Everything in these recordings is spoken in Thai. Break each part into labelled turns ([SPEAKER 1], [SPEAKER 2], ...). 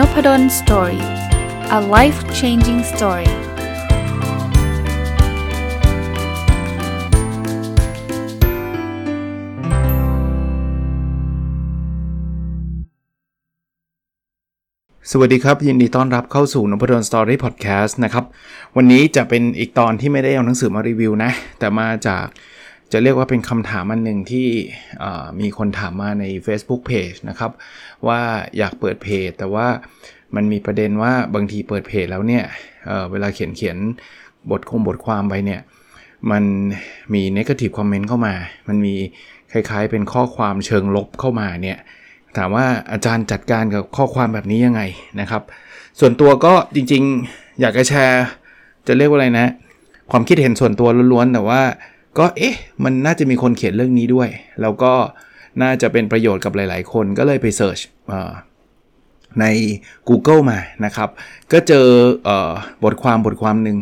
[SPEAKER 1] Nopadol's Story a life changing story สวัสดีครับ ยินดีต้อนรับเข้าสู่ Nopadol's Story พอดแคสต์นะครับ วันนี้จะเป็นอีกตอนที่ไม่ได้เอาหนังสือมารีวิวนะ แต่มาจาก จะเรียกว่าเป็นคำถามอันหนึ่งที่มีคนถามมาใน Facebook Page นะครับ ว่าอยากเปิดเพจ แต่ว่ามันมีประเด็นว่าบางทีเปิดเพจแล้วเนี่ยเเวลาเขียนเขียนบทคงบทความไปเนี่ย มันมี negative comment เข้ามา มันมีคล้ายๆ เป็นข้อความเชิงลบเข้ามาเนี่ยถามว่าอาจารย์จัดการกับข้อความแบบนี้ยังไงนะครับ ส่วนตัวก็จริงๆ อยากจะแชร์ จะเรียกว่าอะไรนะ ความคิดเห็นส่วนตัวล้วนๆแต่ว่า ก็เอ๊ะมันน่าจะมีคนเขียนเรื่องนี้ด้วย แล้วก็น่าจะเป็นประโยชน์กับหลาย ๆ คนก็เลยไปเสิร์ชใน Google มานะครับ ก็เจอบทความบทความหนึ่ง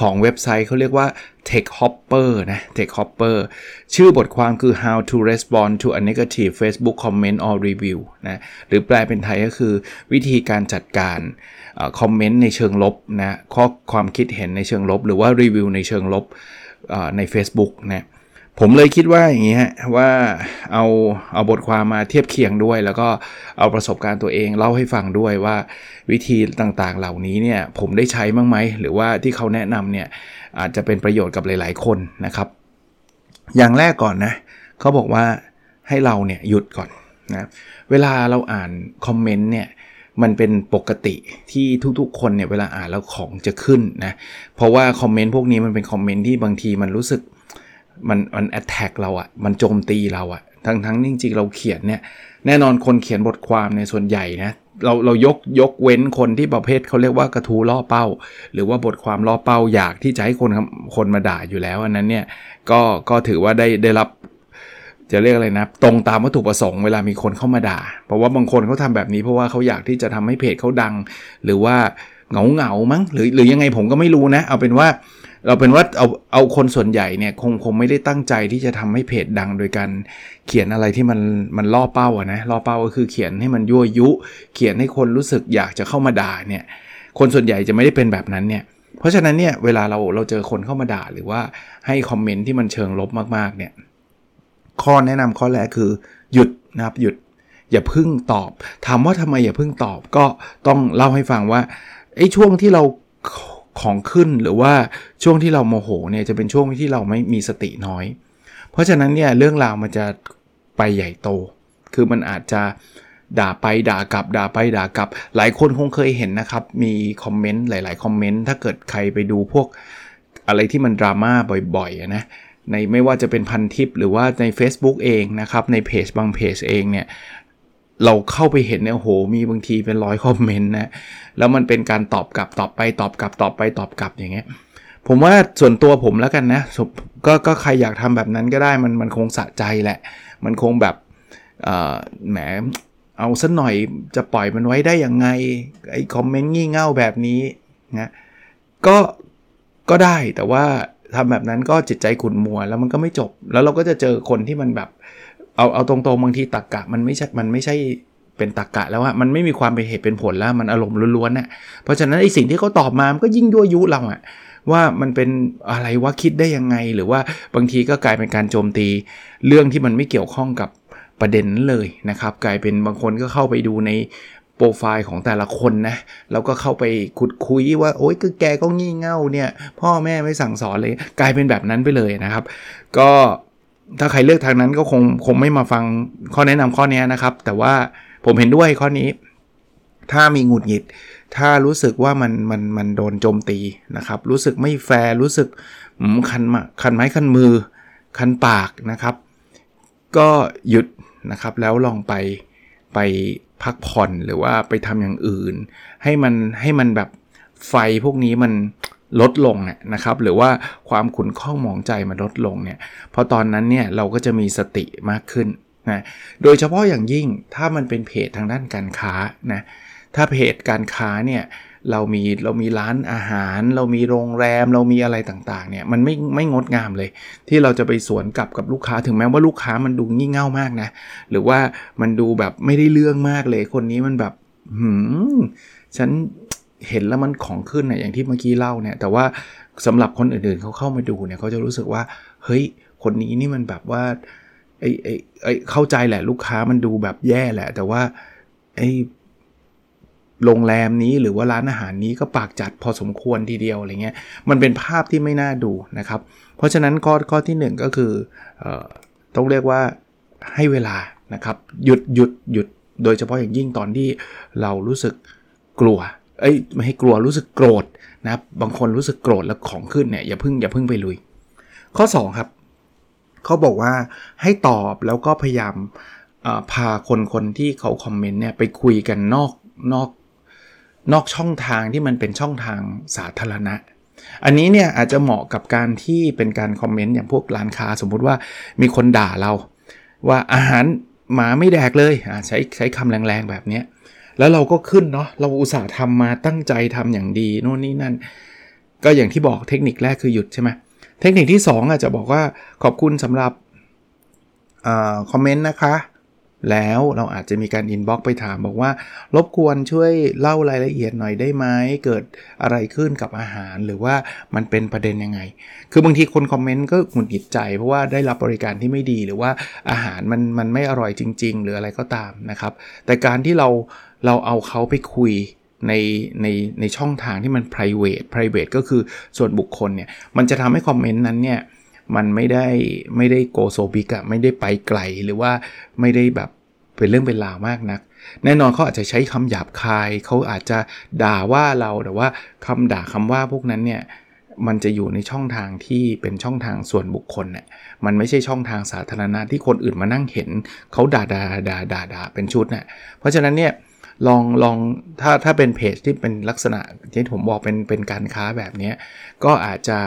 [SPEAKER 1] ของเว็บไซต์เขาเรียกว่า Tech Hopper นะ Tech Hopper ชื่อบทความคือ How to Respond to a Negative Facebook Comment or Review นะหรือแปลเป็นไทยก็คือวิธีการจัดการคอมเมนต์ในเชิงลบนะข้อความคิดเห็นในเชิงลบ หรือว่ารีวิวในเชิงลบ ใน Facebook นะผมเลยคิดว่าอย่างนี้ฮะว่าเอาเอาบทความมาเทียบเคียงด้วย แล้วก็เอาประสบการณ์ตัวเองเล่าให้ฟังด้วยว่าวิธีต่างๆเหล่านี้เนี่ยผมได้ใช้บ้างไหมหรือว่าที่เขาแนะนำเนี่ยอาจจะเป็นประโยชน์กับหลาย ๆ คนนะครับ อย่างแรกก่อนนะเขาบอกว่าให้เราเนี่ยหยุดก่อนนะเวลาเราอ่านคอมเมนต์เนี่ย มันเป็นปกติที่ทุกๆ คนเนี่ยเวลาอ่านแล้วของจะขึ้นนะเพราะว่าคอมเมนต์พวกนี้มันเป็นคอมเมนต์ที่บางทีมันรู้สึกมันมันแอตแทกเราอะ่ะมันโจมตีเราอะ่ะทั้งทั้งจริงๆเราเขียนเนี่ยแน่นอนคนเขียนบทความในส่วนใหญ่นะเราเรายกยกเว้นคนที่ประเภทเขาเรียกว่ากระทูล่อเป้า หรือว่าบทความล่อเป้าอยากที่จะให้คนคนมาด่าอยู่แล้วอันนั้นเนี่ยก็ก็ถือว่าได้ได้รับ จะเรียกอะไรนะ ตรงตามวัตถุประสงค์เวลามีคนเข้ามาด่า เพราะว่าบางคนเขาทำแบบนี้เพราะว่าเขาอยากที่จะทำให้เพจเขาดัง หรือว่าเหงาเหงามั้งหรือหรือยังไงผมก็ไม่รู้นะ เอาเป็นว่า เราเป็นว่าเอาเอาคนส่วนใหญ่เนี่ยคงคงไม่ได้ตั้งใจที่จะทำให้เพจดังโดยการเขียนอะไรที่มันมันล่อเป้าอะนะล่อเป้าก็คือเขียนให้มันยั่วยุ เขียนให้คนรู้สึกอยากจะเข้ามาด่าเนี่ยคนส่วนใหญ่จะไม่ได้เป็นแบบนั้นเนี่ยเพราะฉะนั้นเนี่ยเวลาเราเราเจอคนเข้ามาด่าหรือว่าให้คอมเมนต์ที่มันเชิงลบมากๆเนี่ย ข้อแนะนำข้อแรกคือหยุดนะครับหยุดอย่าพึ่งตอบ ถามว่าทำไมอย่าพึ่งตอบก็ต้องเล่าให้ฟังว่าไอ้ช่วงที่เราของขึ้นหรือว่าช่วงที่เราโมโหเนี่ยจะเป็นช่วงที่เราไม่มีสติน้อย เพราะฉะนั้นเนี่ยเรื่องราวมันจะไปใหญ่โต คือมันอาจจะด่าไปด่ากลับด่าไปด่ากลับ หลายคนคงเคยเห็นนะครับ มีคอมเมนต์หลาย ๆ คอมเมนต์ถ้าเกิดใครไปดูพวกอะไรที่มันดราม่าบ่อยๆนะ ในไม่ว่าจะเป็นพันทิปหรือว่าใน Facebook เองนะครับ ในเพจบางเพจเองเนี่ยเราเข้าไปเห็นเนี่ยโหมีบางทีเป็นร้อยคอมเมนต์นะแล้วมันเป็นการตอบกลับตอบไปตอบกลับตอบไปตอบกลับอย่างเงี้ยผมว่าส่วนตัวผมแล้วกันนะก็ก็ใครอยากทำแบบนั้นก็ได้มันมันคงสะใจแหละ มันคงแบบแหมเอาสักหน่อยจะปล่อยมันไว้ได้ยังไงไอ้คอมเมนต์งี่เง่าแบบนี้นะก็ก็ได้แต่ว่า ทำแบบนั้นก็จิตใจขุ่นมัว แล้วมันก็ไม่จบ แล้วเราก็จะเจอคนที่มันแบบ เอาเอาตรงๆบางทีตักกะมันไม่ใช่มันไม่ใช่เป็นตักกะแล้วอะมันไม่มีความเป็นเหตุเป็นผลแล้วมันอารมณ์ล้วนๆน่ะเพราะฉะนั้นไอ้สิ่งที่เขาตอบมามันก็ยิ่งยั่วยุเราอะว่ามันเป็นอะไรว่าคิดได้ยังไง หรือว่าบางทีก็กลายเป็นการโจมตีเรื่องที่มันไม่เกี่ยวข้องกับประเด็นนั้นเลยนะครับ กลายเป็นบางคนก็เข้าไปดูใน โปรไฟล์ของแต่ละคนนะแล้วก็เข้าไปขุดคุยว่าโอ๊ยคือแกก็งี่เง่าเนี่ย พ่อแม่ไม่สั่งสอนเลย กลายเป็นแบบนั้นไปเลยนะครับ ก็ถ้าใครเลือกทางนั้นก็คงคงไม่มาฟังข้อแนะนำข้อนี้นะครับ แต่ว่าผมเห็นด้วยข้อนี้ ถ้ามีหงุดหงิด ถ้ารู้สึกว่ามันมันมันโดนโจมตีนะครับ รู้สึกไม่แฟร์รู้สึกคันมาคันไม้คันมือ คันปากนะครับ ก็หยุดนะครับแล้วลองไปไป พักผ่อนหรือว่าไปทำอย่างอื่น ให้มันให้มันแบบไฟพวกนี้มันลดลงนะครับ หรือว่าความขุนข้องมองใจมันลดลงเนี่ยพอตอนนั้นเนี่ยเราก็จะมีสติมากขึ้นนะโดยเฉพาะอย่างยิ่งถ้ามันเป็นเพจทางด้านการค้านะถ้าเพจการค้าเนี่ย เรามีเรามีร้านอาหาร เรามีโรงแรมเรามีอะไรต่างๆเนี่ยมันไม่ไม่งดงามเลย ที่เราจะไปสวนกลับกับลูกค้าถึงแม้ว่าลูกค้ามันดูงี่เง่ามากนะหรือว่ามันดูแบบไม่ได้เรื่องมากเลยคนนี้มันแบบหืมฉันเห็นแล้วมันของขึ้นนะอย่างที่เมื่อกี้เล่าเนี่ยแต่ว่าสำหรับคนอื่นๆเขาเข้ามาดูเนี่ยเขาจะรู้สึกว่าเฮ้ยคนนี้นี่มันแบบว่าไอ้ไอ้ไอ้เข้าใจแหละลูกค้ามันดูแบบแย่แหละ แต่ว่าไอ้ โรงแรมนี้หรือว่าร้านอาหารนี้ก็ปากจัดพอสมควรทีเดียวอะไรเงี้ยมันเป็นภาพที่ไม่น่าดูนะครับ เพราะฉะนั้นข้อข้อที่ 1 ก็คืออต้องเรียกว่าให้เวลานะครับหยุดหยุดหยุดโดยเฉพาะอย่างยิ่งตอนที่เรารู้สึกกลัวเอ้ยไม่ให้กลัวรู้สึกโกรธนะครับบางคนรู้สึกโกรธแล้วของขึ้นเนี่ยอย่าพึ่งอย่าพึ่งไปลุย ข้อ 2 ครับเขาบอกว่าให้ตอบแล้วก็พยายามพาคนคนที่เขาคอมเมนต์เนี่ยไปคุยกันนอกนอก นอกช่องทางที่มันเป็นช่องทางสาธารณะ อันนี้เนี่ยอาจจะเหมาะกับการที่เป็นการคอมเมนต์อย่างพวกร้านค้าสมมุติว่ามีคนด่าเรา ว่าอาหารหมาไม่แดกเลยใช้ใช้คำแรงๆแบบนี้แล้วเราก็ขึ้นเนาะเราอุตส่าห์ทำมาตั้งใจทำอย่างดีโน่นนี่นั่น ก็อย่างที่บอกเทคนิคแรกคือหยุดใช่ไหมเทคนิคที่ 2 อาจจะบอกว่าขอบคุณสำหรับคอมเมนต์นะคะ แล้วเราอาจจะมีการ inbox ไปถามบอกว่า รบกวนช่วยเล่ารายละเอียดหน่อยได้ไหมเกิดอะไรขึ้นกับอาหาร หรือว่ามันเป็นประเด็นยังไง คือบางทีคนคอมเมนต์ก็หงุดหงิดใจ เพราะว่าได้รับบริการที่ไม่ดีหรือว่าอาหารมันมันไม่อร่อยจริง ๆ หรืออะไรก็ตามนะครับ แต่การที่เราเราเอาเขาไปคุยในในในช่องทางที่มัน private private ก็คือส่วนบุคคลเนี่ยมันจะทำให้คอมเมนต์นั้นเนี่ย มันไม่ได้ไม่ได้โกโซบิกอะไม่ได้ไปไกลหรือว่าไม่ได้แบบเป็นเรื่องเป็นราวมากนัก แน่นอนเขาอาจจะใช้คำหยาบคายเขาอาจจะด่าว่าเราแต่ว่าคำด่าคำว่าพวกนั้นเนี่ยมันจะอยู่ในช่องทางที่เป็นช่องทางส่วนบุคคลเนี่ยมันไม่ใช่ช่องทางสาธารณะที่คนอื่นมานั่งเห็นเขาด่าด่าด่าด่าด่าเป็นชุดเนะ่ยเพราะฉะนั้นเนี่ย ลองลองถ้าถ้าเป็นเพจที่เป็นลักษณะที่ผมบอกเป็นเป็นการค้าแบบนี้ก็อาจจะ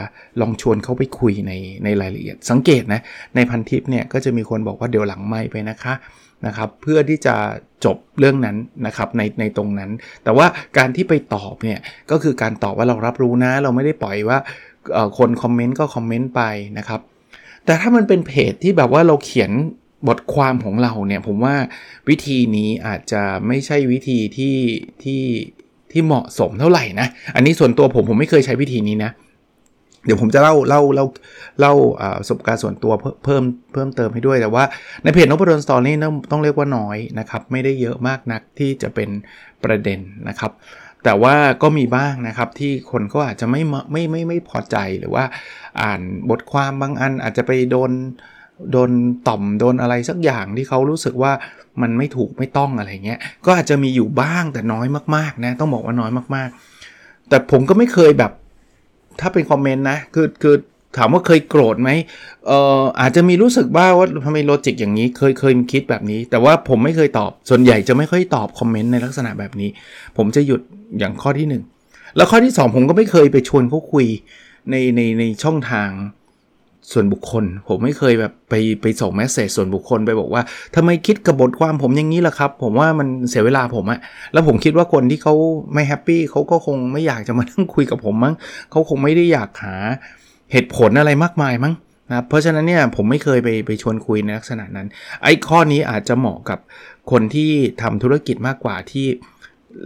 [SPEAKER 1] ลองชวนเขาไปคุยในในรายละเอียด สังเกตนะในพันทิปเนี่ยก็จะมีคนบอกว่าเดี๋ยวหลังไม่ไปนะคะนะครับเพื่อที่จะจบเรื่องนั้นนะครับในในตรงนั้น แต่ว่าการที่ไปตอบเนี่ยก็คือการตอบว่าเรารับรู้นะ เราไม่ได้ปล่อยว่าคนคอมเมนต์ก็คอมเมนต์ไปนะครับแต่ถ้ามันเป็นเพจที่แบบว่าเราเขียน บทความของเราเนี่ยผมว่าวิธีนี้อาจจะไม่ใช่วิธีที่ที่ที่เหมาะสมเท่าไหร่นะ อันนี้ส่วนตัวผมผมไม่เคยใช้วิธีนี้นะ เดี๋ยวผมจะเล่าเล่าเล่าเล่าประสบการณ์ส่วนตัวเพิ่มเพิ่มเติมให้ด้วยแต่ว่าในเพจนพดลสตอรี่ต้องเรียกว่าน้อยนะครับ ไม่ได้เยอะมากนักที่จะเป็นประเด็นนะครับ แต่ว่าก็มีบ้างนะครับที่คนก็อาจจะไม่ไม่ไม่ไม่พอใจหรือว่าอ่านบทความบางอันอาจจะไปโดน โดนต่อมโดนอะไรสักอย่างที่เขารู้สึกว่ามันไม่ถูกไม่ต้องอะไรเงี้ยก็อาจจะมีอยู่บ้างแต่น้อยมากๆนะต้องบอกว่าน้อยมากๆ แต่ผมก็ไม่เคยแบบ ถ้าเป็นคอมเมนต์นะคือคือถามว่าเคยโกรธไหมเอ่ออาจจะมีรู้สึกบ้างว่าทำไมโลจิกอย่างนี้ เคยเคยคิดแบบนี้ แต่ว่าผมไม่เคยตอบ ส่วนใหญ่จะไม่ค่อยตอบคอมเมนต์ในลักษณะแบบนี้ ผมจะหยุดอย่างข้อที่ 1 แล้วข้อที่ 2 ผมก็ไม่เคยไปชวนเขาคุยในในในช่องทาง ส่วนบุคคล ผมไม่เคยแบบไปไปส่ง message ส่วนบุคคลไปบอกว่าทำไมคิดกับบทความผมอย่างนี้ล่ะครับ ผมว่ามันเสียเวลาผมอะแล้วผมคิดว่าคนที่เขาไม่ happy เขาก็คงไม่อยากจะมานั่งคุยกับผมมั้งเขาคงไม่ได้อยากหาเหตุผลอะไรมากมายมั้งนะเพราะฉะนั้นเนี่ยผมไม่เคยไปไปชวนคุยในลักษณะนั้น ไอ้ข้อนี้อาจจะเหมาะกับคนที่ทำธุรกิจมากกว่าที่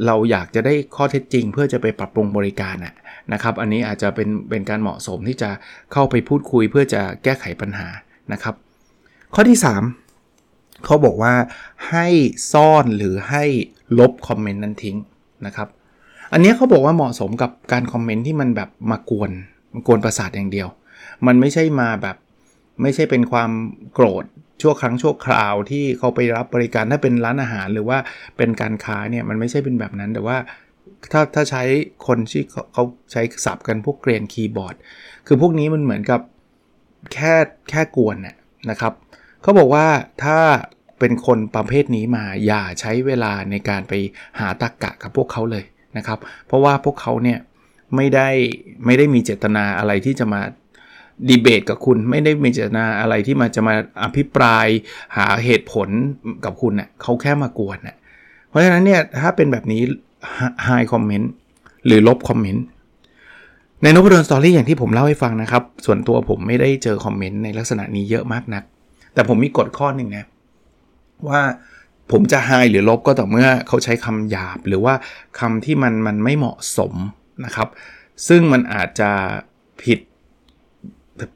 [SPEAKER 1] เราอยากจะได้ข้อเท็จจริง เพื่อจะไปปรับปรุงบริการอะ นะครับ อันนี้อาจจะเป็นเป็นการเหมาะสมที่จะเข้าไปพูดคุยเพื่อจะแก้ไขปัญหานะครับ ข้อที่ 3 เขาบอกว่าให้ซ่อนหรือให้ลบคอมเมนต์นั้นทิ้งนะครับ อันนี้เขาบอกว่าเหมาะสมกับการคอมเมนต์ที่มันแบบมากวนมากวนประสาทอย่างเดียว มันไม่ใช่มาแบบไม่ใช่เป็นความโกรธชั่วครั้งชั่วคราวที่เขาไปรับบริการถ้าเป็นร้านอาหารหรือว่าเป็นการค้าเนี่ยมันไม่ใช่เป็นแบบนั้นแต่ว่า ถ้าถ้าใช้คนที่เขาใช้สับกันพวกเกรียนคีย์บอร์ด คือพวกนี้มันเหมือนกับแค่แค่กวนนะครับ เขาบอกว่าถ้าเป็นคนประเภทนี้มาอย่าใช้เวลาในการไปหาตักกะกับพวกเขาเลยนะครับ เพราะว่าพวกเขาเนี่ยไม่ได้ไม่ได้มีเจตนาอะไรที่จะมาดีเบตกับคุณไม่ได้มีเจตนาอะไรที่มาจะมาอภิปรายหาเหตุผลกับคุณเนะ่ยเขาแค่มากวนเนะ่ยเพราะฉะนั้นเนี่ยถ้าเป็นแบบนี้ high comment หรือลบคอมเมนต์ในนพดลสตอรี่อย่างที่ผมเล่าให้ฟังนะครับ ส่วนตัวผมไม่ได้เจอคอมเมนต์ในลักษณะนี้เยอะมากนัก แต่ผมมีกฎข้อหนึ่งนะว่าผมจะไฮหรือลบก็ต่อเมื่อเขาใช้คำหยาบ หรือว่าคำที่มันมันไม่เหมาะสมนะครับ ซึ่งมันอาจจะผิด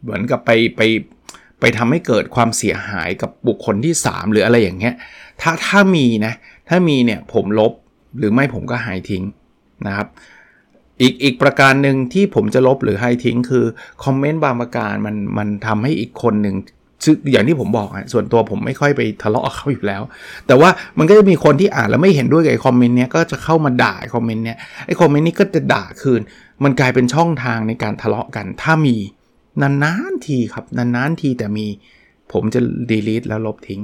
[SPEAKER 1] เหมือนกับไปไปไปทำให้เกิดความเสียหายกับบุคคลที่ 3 หรืออะไรอย่างเงี้ยถ้าถ้ามีนะ ถ้ามีเนี่ยผมลบ หรือไม่ผมก็หายทิ้งนะครับอีกอีกประการหนึ่งที่ผมจะลบหรือหายทิ้งคือคอมเมนต์บางประการมันมันทำให้อีกคนหนึ่งซึ่งอย่างที่ผมบอกอะส่วนตัวผมไม่ค่อยไปทะเลาะกับเขาอยู่แล้ว แต่ว่ามันก็จะมีคนที่อ่านแล้วไม่เห็นด้วยกับคอมเมนต์เนี้ยก็จะเข้ามาด่าคอมเมนต์เนี้ยไอ้คอมเมนต์นี้ก็จะด่าคืน มันกลายเป็นช่องทางในการทะเลาะกัน ถ้ามีนานๆทีครับนานๆทีแต่มีผมจะ delete แล้วลบทิ้ง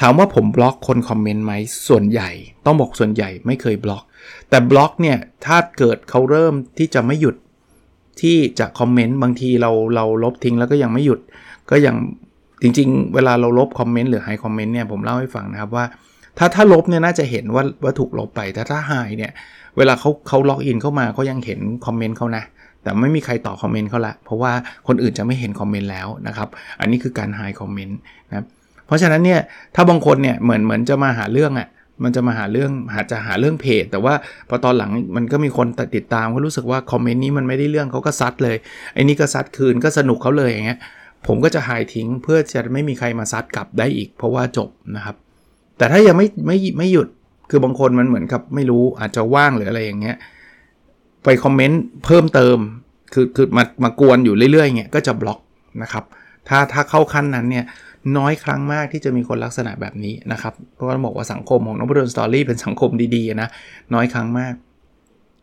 [SPEAKER 1] ถามว่าผมบล็อกคนคอมเมนต์ไหมส่วนใหญ่ ต้องบอกส่วนใหญ่ไม่เคยบล็อก แต่บล็อกเนี่ยถ้าเกิดเขาเริ่มที่จะไม่หยุดที่จะคอมเมนต์บางทีเราเราลบทิ้งแล้วก็ยังไม่หยุด ก็ยังจริง ๆ เวลาเราลบคอมเมนต์หรือไฮคอมเมนต์เนี่ยผมเล่าให้ฟังนะครับว่า ถ้าถ้าลบเนี่ยน่าจะเห็นว่าว่าถูกลบไปแต่ถ้าไฮเนี่ยเวลาเขาเขาล็อกอินเข้ามาเขายังเห็นคอมเมนต์เขานะแต่ไม่มีใครตอบคอมเมนต์เขาละเพราะว่าคนอื่นจะไม่เห็นคอมเมนต์แล้วนะครับ อันนี้คือการไฮคอมเมนต์นะครับ เพราะฉะนั้นเนี่ยถ้าบางคนเนี่ยเหมือนเหมือนจะมาหาเรื่องอะ่ะมันจะมาหาเรื่องหาจะหาเรื่องเพจ แต่ว่าพอตอนหลังมันก็มีคนติดตามเขารู้สึกว่าคอมเมนต์นี้มันไม่ได้เรื่องเขาก็ซัดเลยไอ้นี่ก็ซัดคืนก็สนุกเขาเลยอย่างเงี้ยผมก็จะหายทิ้งเพื่อจะไม่มีใครมาซัดกลับได้อีก เพราะว่าจบนะครับ แต่ถ้ายังไม่ไม่ไม่หยุดคือบางคนมันเหมือนกับไม่รู้อาจจะว่างหรืออะไรอย่างเงี้ยไปคอมเมนต์เพิ่มเติมคือคือมามากวนอยู่เรื่อยๆเงี้ยก็จะบล็อกนะครับถ้าถ้าเข้าขั้นนั้นเนี่ย น้อยครั้งมากที่จะมีคนลักษณะแบบนี้นะครับ เพราะว่าบอกว่าสังคมของ Nopadol's Story เป็นสังคมดีๆนะน้อยครั้งมาก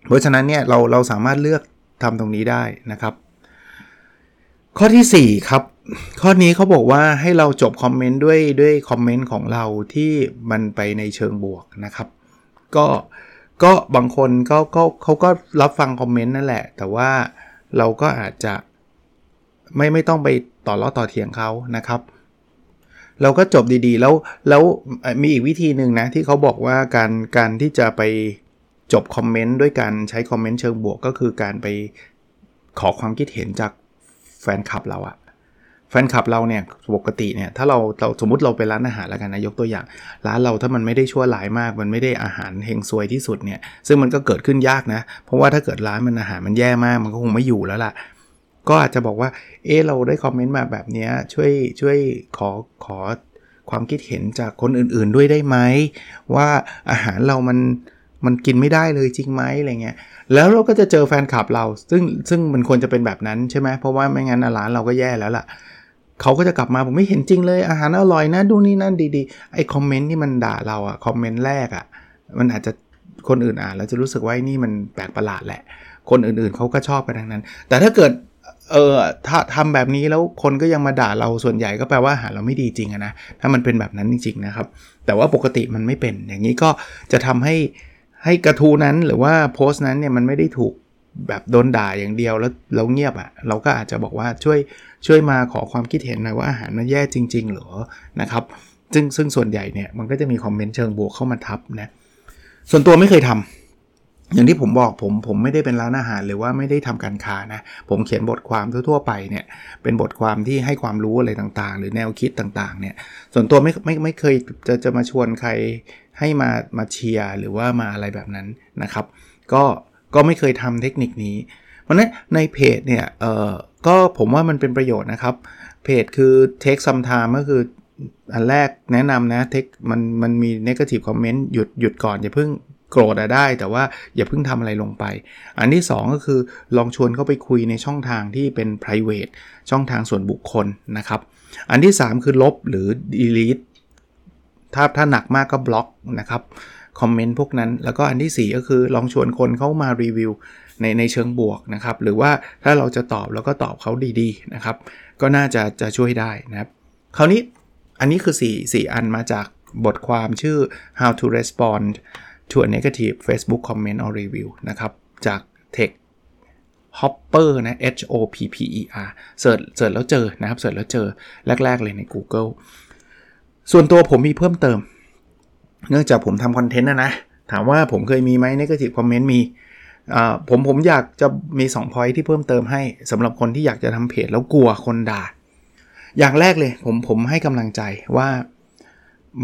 [SPEAKER 1] เพราะฉะนั้นเนี่ยเราเราสามารถเลือกทำตรงนี้ได้นะครับ ข้อที่ 4 ครับ ข้อนี้เขาบอกว่าให้เราจบคอมเมนต์ด้วยด้วยคอมเมนต์ของเราที่มันไปในเชิงบวกนะครับ ก็ก็บางคนก็ก็เขาก็รับฟังคอมเมนต์นั่นแหละ แต่ว่าเราก็อาจจะไม่ไม่ต้องไปต่อล้อต่อเถียงเขานะครับ เราก็จบดีๆ แล้วแล้วมีอีกวิธีหนึ่งนะ ที่เขาบอกว่าการการที่จะไปจบคอมเมนต์ด้วยการใช้คอมเมนต์เชิงบวกก็คือการไปขอความคิดเห็นจากแฟนคลับเราอะแฟนคลับเราเนี่ยปกติเนี่ยถ้าเราเราสมมติเราไปร้านอาหารแล้วกันนะยกตัวอย่าง ร้านเราถ้ามันไม่ได้ชั่วหลายมาก มันไม่ได้อาหารเฮงซวยที่สุดเนี่ยซึ่งมันก็เกิดขึ้นยากนะ เพราะว่าถ้าเกิดร้านมันอาหารมันแย่มากมันก็คงไม่อยู่แล้วล่ะ ก็อาจจะบอกว่า เออเราได้คอมเมนต์มาแบบนี้ช่วยช่วยขอขอความคิดเห็นจากคนอื่นๆด้วยได้ไหม ว่าอาหารเรามันมันกินไม่ได้เลยจริงไหมอะไรเงี้ย แล้วเราก็จะเจอแฟนคลับเรา ซึ่งซึ่งมันควรจะเป็นแบบนั้นใช่ไหมเพราะว่าไม่งั้นร้านเราก็แย่แล้วล่ะเขาก็จะกลับมาผมไม่เห็นจริงเลยอาหารอร่อยนะดูนี่นั่นดีๆไอ้คอมเมนต์ที่มันด่าเราอะคอมเมนต์แรกอะมันอาจจะคนอื่นอ่านแล้วจะรู้สึกว่านี่มันแปลกประหลาดแหละ คนอื่นๆเขาก็ชอบไปทางนั้น แต่ถ้าเกิด เออถ้าทำแบบนี้แล้วคนก็ยังมาด่าเราส่วนใหญ่ก็แปลว่าอาหารเราไม่ดีจริงนะถ้ามันเป็นแบบนั้นจริง ๆ นะครับ แต่ว่าปกติมันไม่เป็น อย่างนี้ก็จะทำให้ให้กระทูนั้นหรือว่าโพสต์นั้นเนี่ยมันไม่ได้ถูกแบบโดนด่าอย่างเดียวแล้วเราเงียบอะ่ะเราก็อาจจะบอกว่าช่วยช่วยมาขอความคิดเห็นหน่อยว่าอาหารมันแย่จริง ๆ หรอนะครับซึ่งซึ่งส่วนใหญ่เนี่ยมันก็จะมีคอมเมนต์เชิงบวกเข้ามาทับนะส่วนตัวไม่เคยทำ อย่างที่ผมบอกผมผมไม่ได้เป็นร้านอาหารหรือว่าไม่ได้ทำการค้านะ ผมเขียนบทความทั่วๆไปเนี่ยเป็นบทความที่ให้ความรู้อะไรต่างๆ หรือแนวคิดต่างๆเนี่ยส่วนตัวไม่ไม่ไม่เคยจะจะมาชวนใครให้มามาเชียร์หรือว่ามาอะไรแบบนั้นนะครับ ก็ก็ไม่เคยทำเทคนิคนี้ เพราะนั้นในเพจเนี่ยเออก็ผมว่ามันเป็นประโยชน์นะครับ เพจคือ take some time ก็คืออันแรกแนะนำนะเทคมันมันมี negative comment หยุดหยุดก่อนอย่าเพิ่ง โกรธได้ แต่ว่าอย่าเพิ่งทำอะไรลงไป อันที่ 2 ก็คือลองชวนเขาไปคุยในช่องทางที่เป็น private ช่องทางส่วนบุคคลนะครับ อันที่ 3 คือลบหรือ delete ถ้าถ้าหนักมากก็บล็อกนะครับคอมเมนต์พวกนั้น แล้วก็อันที่ 4 ก็คือลองชวนคนเข้ามารีวิวในในเชิงบวกนะครับ หรือว่าถ้าเราจะตอบเราก็ตอบเขาดีๆนะครับ ก็น่าจะจะช่วยได้นะครับ คราวนี้อันนี้คือ 4 4 อันมาจากบทความชื่อ how to respond to a negative Facebook comment or review นะครับ จาก Tech Hopper นะ H O P P E R เสิร์ชเสิร์ชแล้วเจอนะครับเสิร์ชแล้วเจอแรก ๆ เลยใน Google ส่วนตัวผมมีเพิ่มเติม เนื่องจากผมทำคอนเทนต์นะนะ ถามว่าผมเคยมีไหม negative comment มีผมผมอยากจะมี 2 point ที่เพิ่มเติมให้สำหรับคนที่อยากจะทำเพจแล้วกลัวคนด่า อย่างแรกเลยผมผมให้กำลังใจว่า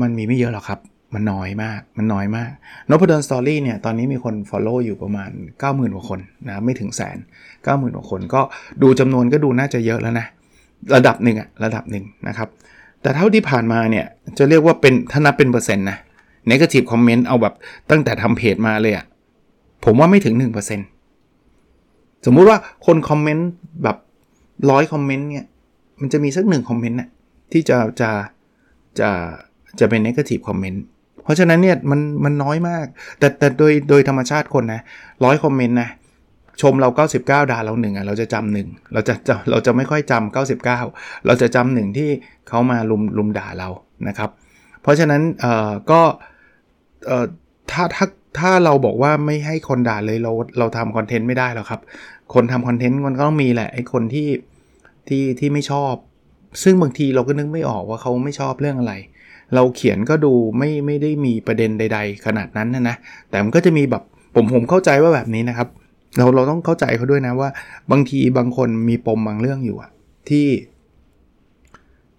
[SPEAKER 1] มันมีไม่เยอะหรอกครับ มันน้อยมาก มันน้อยมากนพดลสตอรี่เนี่ยตอนนี้มีคน Follow อยู่ประมาณ 90,000กว่าคนนะไม่ถึงแสน 90,000กว่าคน ก็ดูจำนวนก็ดูน่าจะเยอะแล้วนะ ระดับหนึ่งอะระดับหนึ่งนะครับ แต่เท่าที่ผ่านมาเนี่ย จะเรียกว่าเป็นถ้านับเป็นเปอร์เซ็นต์นะ negative comment เอาแบบตั้งแต่ทำเพจมาเลยอะผมว่าไม่ถึง 1%สมมุติว่าคนคอมเมนต์แบบร้อยคอมเมนต์เนี่ยมันจะมีสักหนึ่งคอมเมนต์น่ะที่จะจะจะจะเป็น negative comment เพราะฉะนั้นเนี่ยมันมันน้อยมาก แต่แต่โดยโดยธรรมชาติคนนะร้อยคอมเมนต์นะชมเรา 99 ด่าเราหนึ่งอะเราจะจำหนึ่งเราจะจะเราจะไม่ค่อยจำ99 เราจะจำหนึ่งที่เขามาลุมลุมด่าเรานะครับ เพราะฉะนั้นเอ่อก็เอ่อถ้าถ้าถ้าเราบอกว่าไม่ให้คนด่าเลยเราเราทำคอนเทนต์ไม่ได้หรอกครับ คนทำคอนเทนต์มันก็ต้องมีแหละไอ้คนที่ที่ที่ไม่ชอบ ซึ่งบางทีเราก็นึกไม่ออกว่าเขาไม่ชอบเรื่องอะไร เราเขียนก็ดูไม่ไม่ได้มีประเด็นใด ๆ ขนาดนั้นนะนะแต่มันก็จะมีแบบผมผมเข้าใจว่าแบบนี้นะครับ เราเราต้องเข้าใจเขาด้วยนะว่า บางทีบางคนมีปมบางเรื่องอยู่อะที่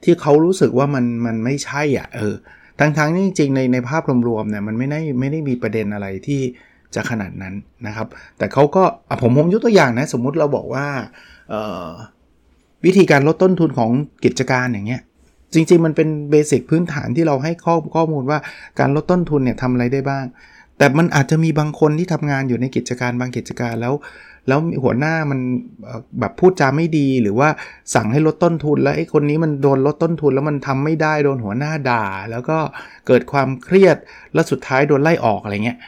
[SPEAKER 1] ที่เขารู้สึกว่ามันมันไม่ใช่อะเออทั้งทั้งนี่จริงในในภาพรวมๆเนี่ยมันไม่ได้ไม่ได้มีประเด็นอะไรที่จะขนาดนั้นนะครับ แต่เขาก็ผมผมยกตัวอย่างนะ สมมุติเราบอกว่าวิธีการลดต้นทุนของกิจการอย่างเงี้ย จริงๆ มันเป็นเบสิกพื้นฐานที่เราให้ข้อข้อมูลว่าการลดต้นทุนเนี่ยทำอะไรได้บ้าง แต่มันอาจจะมีบางคนที่ทำงานอยู่ในกิจการบางกิจการแล้ว แล้วหัวหน้ามันแบบพูดจาไม่ดีหรือว่าสั่งให้ลดต้นทุน แล้วไอ้คนนี้มันโดนลดต้นทุนแล้วมันทำไม่ได้โดนหัวหน้าด่า แล้วก็เกิดความเครียดแล้วสุดท้ายโดนไล่ออกอะไรเงี้ย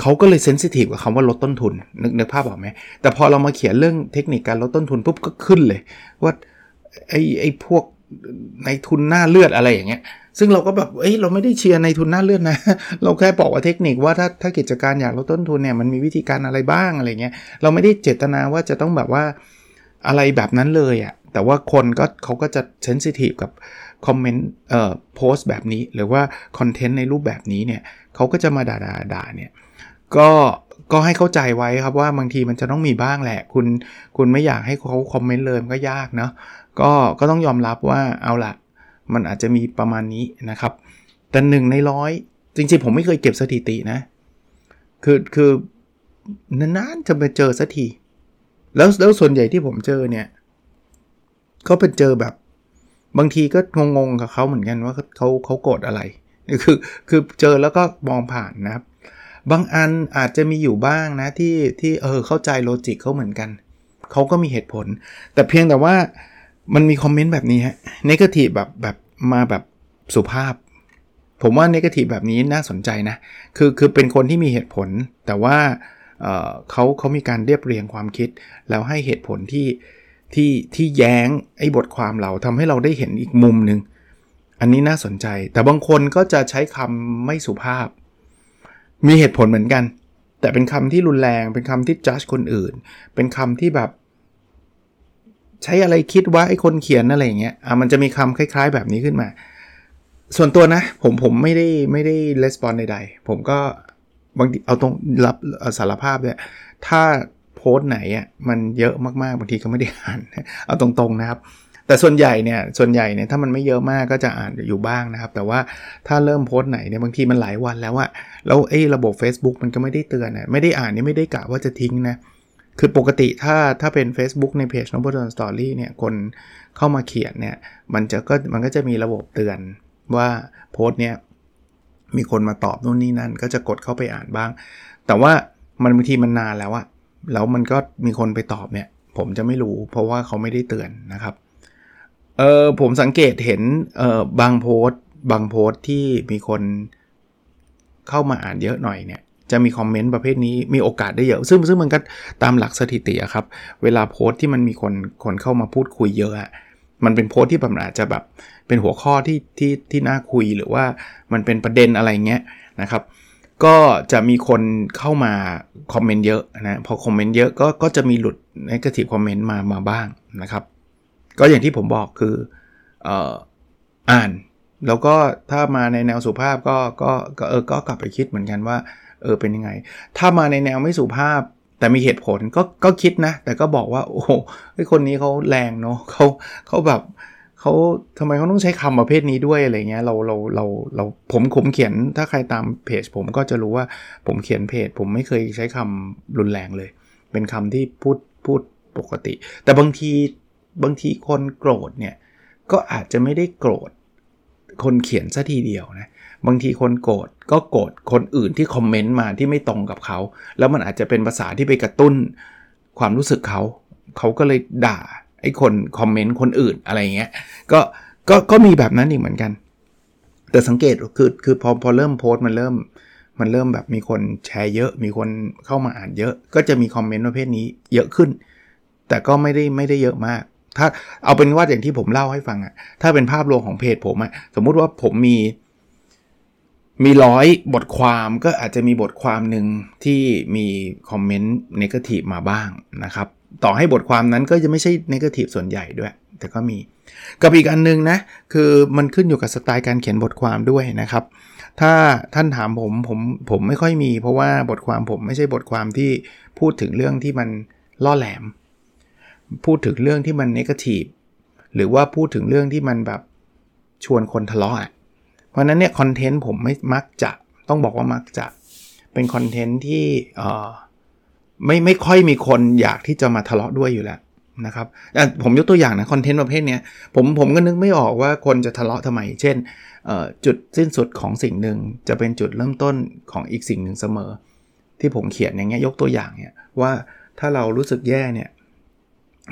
[SPEAKER 1] เขาก็เลยเซนซิทีฟกับคำว่าลดต้นทุนนึกนึกภาพออกไหมแต่พอเรามาเขียนเรื่องเทคนิคการลดต้นทุนปุ๊บก็ขึ้นเลยว่าไอ้ไอ้พวก ในทุนหน้าเลือดอะไรอย่างเงี้ย ซึ่งเราก็แบบเอ้ยเราไม่ได้เชียร์ในทุนหน้าเลือดนะ เราแค่บอกว่าเทคนิคว่าถ้าถ้ากิจการอยากลดต้นทุนเนี่ยมันมีวิธีการอะไรบ้างอะไรเงี้ย เราไม่ได้เจตนาว่าจะต้องแบบว่าอะไรแบบนั้นเลยอะ่ะ แต่ว่าคนก็เขาก็จะเซนซิทีฟกับคอมเมนต์เอ่อโพสต์แบบนี้ หรือว่าคอนเทนต์ในรูปแบบนี้เนี่ยเขาก็จะมาด่าด่าด่าเนี่ยก็ก็ให้เข้าใจไว้ครับว่าบางทีมันจะต้องมีบ้างแหละ คุณคุณไม่อยากให้เขาคอมเมนต์เลยมันก็ยากเนาะ ก็ก็ต้องยอมรับว่าเอาละมันอาจจะมีประมาณนี้นะครับ แต่หนึ่งในร้อยจริงๆ ผมไม่เคยเก็บสถิตินะ คือคือนานๆจะไปเจอสักทีแล้วแล้วส่วนใหญ่ที่ผมเจอเนี่ย ก็เป็นเจอแบบบางทีก็งงๆกับเขาเหมือนกันว่าเขาเขาโกรธอะไรคือคือเจอแล้วก็มองผ่านนะครับ บางอันอาจจะมีอยู่บ้างนะที่ที่เออเข้าใจโลจิกเขาเหมือนกัน เขาก็มีเหตุผล แต่เพียงแต่ว่า มันมีคอมเมนต์แบบนี้ฮะนกาทีฟแบบแบบมาแบบสุภาพ ผมว่านกาทีฟแบบนี้น่าสนใจนะ คือคือเป็นคนที่มีเหตุผล แต่ว่าเเขาเขามีการเรียบเรียงความคิด แล้วให้เหตุผลที่ที่ที่แย้งไอ้บทความเราทำให้เราได้เห็นอีกมุมหนึ่งอันนี้น่าสนใจ แต่บางคนก็จะใช้คำไม่สุภาพ มีเหตุผลเหมือนกัน แต่เป็นคำที่รุนแรง เป็นคำที่จัดคนอื่น เป็นคำที่แบบ ใช้อะไรคิดว่าไอ้คนเขียนอะไรอย่างเงี้ยอะมันจะมีคำคล้าย ๆ แบบนี้ขึ้นมา ส่วนตัวนะ ผมผมไม่ได้ไม่ได้レスปอนใดๆ ผมก็บางทีเอาตรงรับสารภาพเนี่ยถ้าโพสต์ไหนอะมันเยอะมากๆบางทีก็ไม่ได้อ่าน เอาตรงๆนะครับ แต่ส่วนใหญ่เนี่ยส่วนใหญ่เนี่ยถ้ามันไม่เยอะมากก็จะอ่านอยู่บ้างนะครับ แต่ว่าถ้าเริ่มโพสต์ไหนเนี่ยบางทีมันหลายวันแล้วอะแล้วไอ้ระบบ Facebook มันก็ไม่ได้เตือนอะไม่ได้อ่านนี่ไม่ได้กะว่าจะทิ้งนะ คือปกติถ้าถ้าเป็น Facebook ในเพจ n o b l e s t o r y เนี่ยคนเข้ามาเขียนเนี่ยมันจะก็มันก็จะมีระบบเตือนว่าโพสต์เนี่ยมีคนมาตอบนู่นนี่นั่น ก็จะกดเข้าไปอ่านบ้าง แต่ว่ามันบางทีมันนานแล้วอะแล้วมันก็มีคนไปตอบเนี่ย ผมจะไม่รู้ เพราะว่าเขาไม่ได้เตือนนะครับเออผมสังเกตเห็นเออบางโพสต์ บางโพสต์ที่มีคนเข้ามาอ่านเยอะหน่อยเนี่ย จะมีคอมเมนต์ประเภทนี้มีโอกาสได้เยอะ ซึ่งซึ่งมันก็ตามหลักสถิติครับ เวลาโพสต์ที่มันมีคนคนเข้ามาพูดคุยเยอะมันเป็นโพสต์ที่แบบอาจจะแบบเป็นหัวข้อที่ที่ที่น่าคุยหรือว่ามันเป็นประเด็นอะไรเงี้ยนะครับก็จะมีคนเข้ามาคอมเมนต์เยอะนะพอคอมเมนต์เยอะก็ก็จะมีหลุดในกระติคอมเมนต์มามาบ้างนะครับ ก็อย่างที่ผมบอกคืออ่าน แล้วก็ถ้ามาในแนวสุภาพก็ก็ก็เออก็กลับไปคิดเหมือนกันว่า เออเป็นยังไง ถ้ามาในแนวไม่สุภาพ แต่มีเหตุผลก็ก็คิดนะ แต่ก็บอกว่า โอ้ไอคนนี้เขาแรงเนาะเขาเขาแบบเขาทำไมเขาต้องใช้คำประเภทนี้ด้วยอะไรเงี้ยเราเราเราเราผมผมเขียนถ้าใครตามเพจ ผมก็จะรู้ว่าผมเขียนเพจ ผมไม่เคยใช้คำรุนแรงเลย เป็นคำที่พูดพูดปกติ แต่บางทีบางทีคนโกรธเนี่ยก็อาจจะไม่ได้โกรธคนเขียนซะทีเดียวนะ บางทีคนโกรธก็โกรธคนอื่นที่คอมเมนต์มาที่ไม่ตรงกับเขา แล้วมันอาจจะเป็นภาษาที่ไปกระตุ้นความรู้สึกเขาเขาก็เลยด่าไอ้คนคอมเมนต์คนอื่นอะไรเงี้ยก็ก็ก็มีแบบนั้นอีกเหมือนกัน แต่สังเกตคือคือพอพอเริ่มโพสต์มันเริ่มมันเริ่มแบบมีคนแชร์เยอะ มีคนเข้ามาอ่านเยอะ ก็จะมีคอมเมนต์ประเภทนี้เยอะขึ้น แต่ก็ไม่ได้ไม่ได้เยอะมาก ถ้าเอาเป็นว่าอย่างที่ผมเล่าให้ฟังอะถ้าเป็นภาพรวมของเพจผมอะสมมุติว่าผมมี มีร้อยบทความก็อาจจะมีบทความหนึ่งที่มีคอมเมนต์นกาทีฟมาบ้างนะครับ ต่อให้บทความนั้นก็จะไม่ใช่นกาทีฟส่วนใหญ่ด้วย แต่ก็มี กับอีกอันนึงนะ คือมันขึ้นอยู่กับสไตล์การเขียนบทความด้วยนะครับ ถ้าท่านถามผมผมผมไม่ค่อยมี เพราะว่าบทความผมไม่ใช่บทความที่พูดถึงเรื่องที่มันล่อแหลม พูดถึงเรื่องที่มันนกาทีฟหรือว่าพูดถึงเรื่องที่มันแบบชวนคนทะเลาะ เพราะนั้นเนี่ยคอนเทนต์ผมไม่มักจะต้องบอกว่ามักจะเป็นคอนเทนต์ที่ไม่ไม่ค่อยมีคนอยากที่จะมาทะเลาะด้วยอยู่แล้วนะครับผมยกตัวอย่างนะคอนเทนต์ประเภทนี้ผมผมก็นึกไม่ออกว่าคนจะทะเลาะทำไม เช่นจุดสิ้นสุดของสิ่งหนึ่งจะเป็นจุดเริ่มต้นของอีกสิ่งหนึ่งเสมอ ที่ผมเขียนอย่างเงี้ยยกตัวอย่างเนี่ยว่าถ้าเรารู้สึกแย่เนี่ย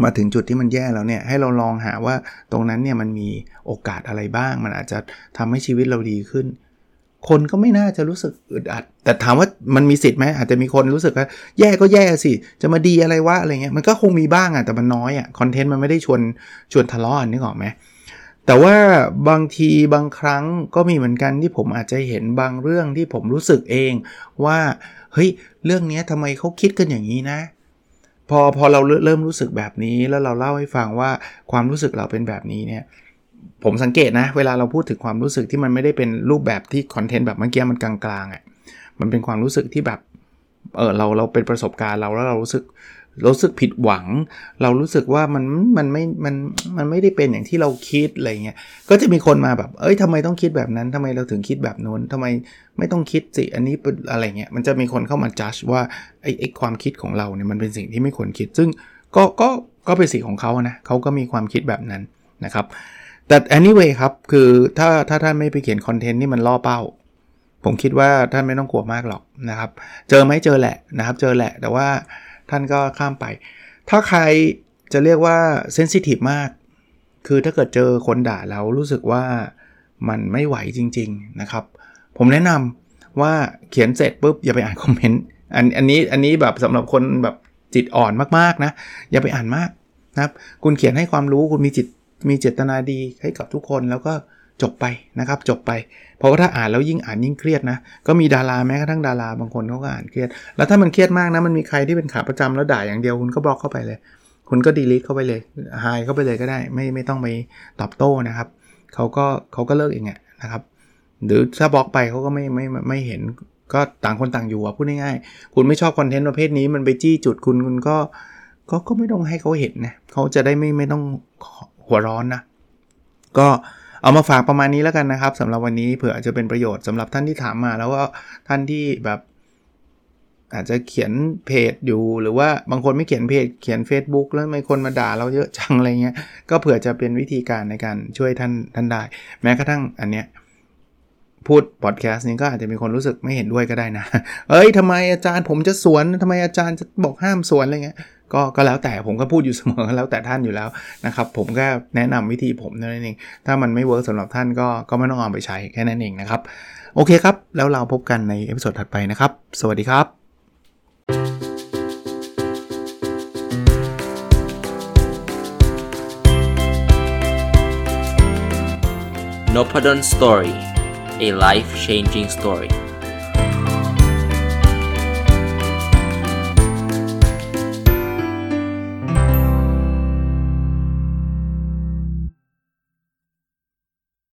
[SPEAKER 1] มาถึงจุดที่มันแย่แล้วเนี่ยให้เราลองหาว่าตรงนั้นเนี่ยมันมีโอกาสอะไรบ้าง มันอาจจะทำให้ชีวิตเราดีขึ้น คนก็ไม่น่าจะรู้สึกอึดอัด แต่ถามว่ามันมีสิทธิ์ไหมอาจจะมีคนรู้สึกว่าแย่ก็แย่สิจะมาดีอะไรวะอะไรเงี้ยมันก็คงมีบ้างอะแต่มันน้อยอะคอนเทนต์มันไม่ได้ชวนชวนทะเลาะนึกออกไหมแต่ว่าบางทีบางครั้งก็มีเหมือนกันที่ผมอาจจะเห็นบางเรื่องที่ผมรู้สึกเองว่าเฮ้ยเรื่องนี้ทำไมเขาคิดกันอย่างนี้นะ พอพอเราเริ่มรู้สึกแบบนี้แล้วเราเล่าให้ฟังว่าความรู้สึกเราเป็นแบบนี้เนี่ยผมสังเกตนะ เวลาเราพูดถึงความรู้สึกที่มันไม่ได้เป็นรูปแบบที่คอนเทนต์แบบเมื่อกี้มันกลางๆอะ่ะมันเป็นความรู้สึกที่แบบเออเราเราเป็นประสบการณ์เราแล้วเรารู้สึก รู้สึกผิดหวัง เรารู้สึกว่ามันมันไม่มันมันไม่ได้เป็นอย่างที่เราคิดอะไรเงี้ยก็จะมีคนมาแบบ เอ้ยทำไมต้องคิดแบบนั้นทำไมเราถึงคิดแบบโน้นทำไมไม่ต้องคิดสิอันนี้เป็นอะไรเงี้ยมันจะมีคนเข้ามาจัดว่าไอ้ไอ้ความคิดของเราเนี่ยมันเป็นสิ่งที่ไม่ควรคิด ซึ่งก็ก็ก็เป็นสิ่งของเขานะเขาก็มีความคิดแบบนั้นนะครับแต่ anyway ครับ คือถ้าถ้าท่านไม่ไปเขียนคอนเทนต์นี่มันล่อเป้า ผมคิดว่าท่านไม่ต้องกลัวมากหรอกนะครับ เจอไหมเจอแหละนะครับ เจอแหละ แต่ว่า ท่านก็ข้ามไป ถ้าใครจะเรียกว่าเซนซิทีฟมาก คือถ้าเกิดเจอคนด่าแล้วรู้สึกว่ามันไม่ไหวจริง ๆนะครับ ผมแนะนำว่าเขียนเสร็จปุ๊บอย่าไปอ่านคอมเมนต์อันอันนี้อันนี้แบบสำหรับคนแบบจิตอ่อนมากๆนะ อย่าไปอ่านมากนะครับ คุณเขียนให้ความรู้คุณมีจิตมีเจตนาดีให้กับทุกคนแล้วก็ จบไปนะครับจบไป เพราะว่าถ้าอ่านแล้วยิ่งอ่านยิ่งเครียดนะ ก็มีดาราแม้กระทั่งดาราบางคนเขาก็อ่านเครียด แล้วถ้ามันเครียดมากนะมันมีใครที่เป็นขาประจำแล้วด่าอย่างเดียวคุณก็บล็อกเข้าไปเลย คุณก็ดีลิทเข้าไปเลยหายเข้าไปเลยก็ได้ ไม่ไม่ต้องไปตอบโต้นะครับเขาก็เขาก็เลิกเองอะนะครับ หรือถ้าบล็อกไปเขาก็ไม่ไม่ไม่เห็นก็ต่างคนต่างอยู่อะพูดง่ายๆคุณไม่ชอบคอนเทนต์ประเภทนี้มันไปจี้จุดคุณคุณก็ก็ก็ไม่ต้องให้เขาเห็นนะเขาจะได้ไม่ไม่ต้องหัวร้อนนะก็ เอามาฝากประมาณนี้แล้วกันนะครับสำหรับวันนี้เผื่ออาจจะเป็นประโยชน์สำหรับท่านที่ถามมา แล้วก็ท่านที่แบบอาจจะเขียนเพจอยู่หรือว่าบางคนไม่เขียนเพจเขียน Facebook แล้วมีคนมาด่าเราเยอะจังอะไรเงี้ยก็เผื่อจะเป็นวิธีการในการช่วยท่านท่านได้ แม้กระทั่งอันเนี้ยพูดพอดแคสต์นี้ก็อาจจะมีคนรู้สึกไม่เห็นด้วยก็ได้นะ เอ้ยทำไมอาจารย์ผมจะสวนทำไมอาจารย์จะบอกห้ามสวนอะไรเงี้ย ก็ก็แล้วแต่ผมก็พูดอยู่เสมอแล้วแต่ท่านอยู่แล้วนะครับ ผมก็แนะนำวิธีผมนั่นเอง ถ้ามันไม่ work สำหรับท่านก็ก็ไม่ต้องเอาไปใช้แค่นั้นเองนะครับ โอเคครับ แล้วเราพบกันใน episode ถัดไปนะครับ สวัสดีครับ
[SPEAKER 2] n o p a d o n Story a life changing story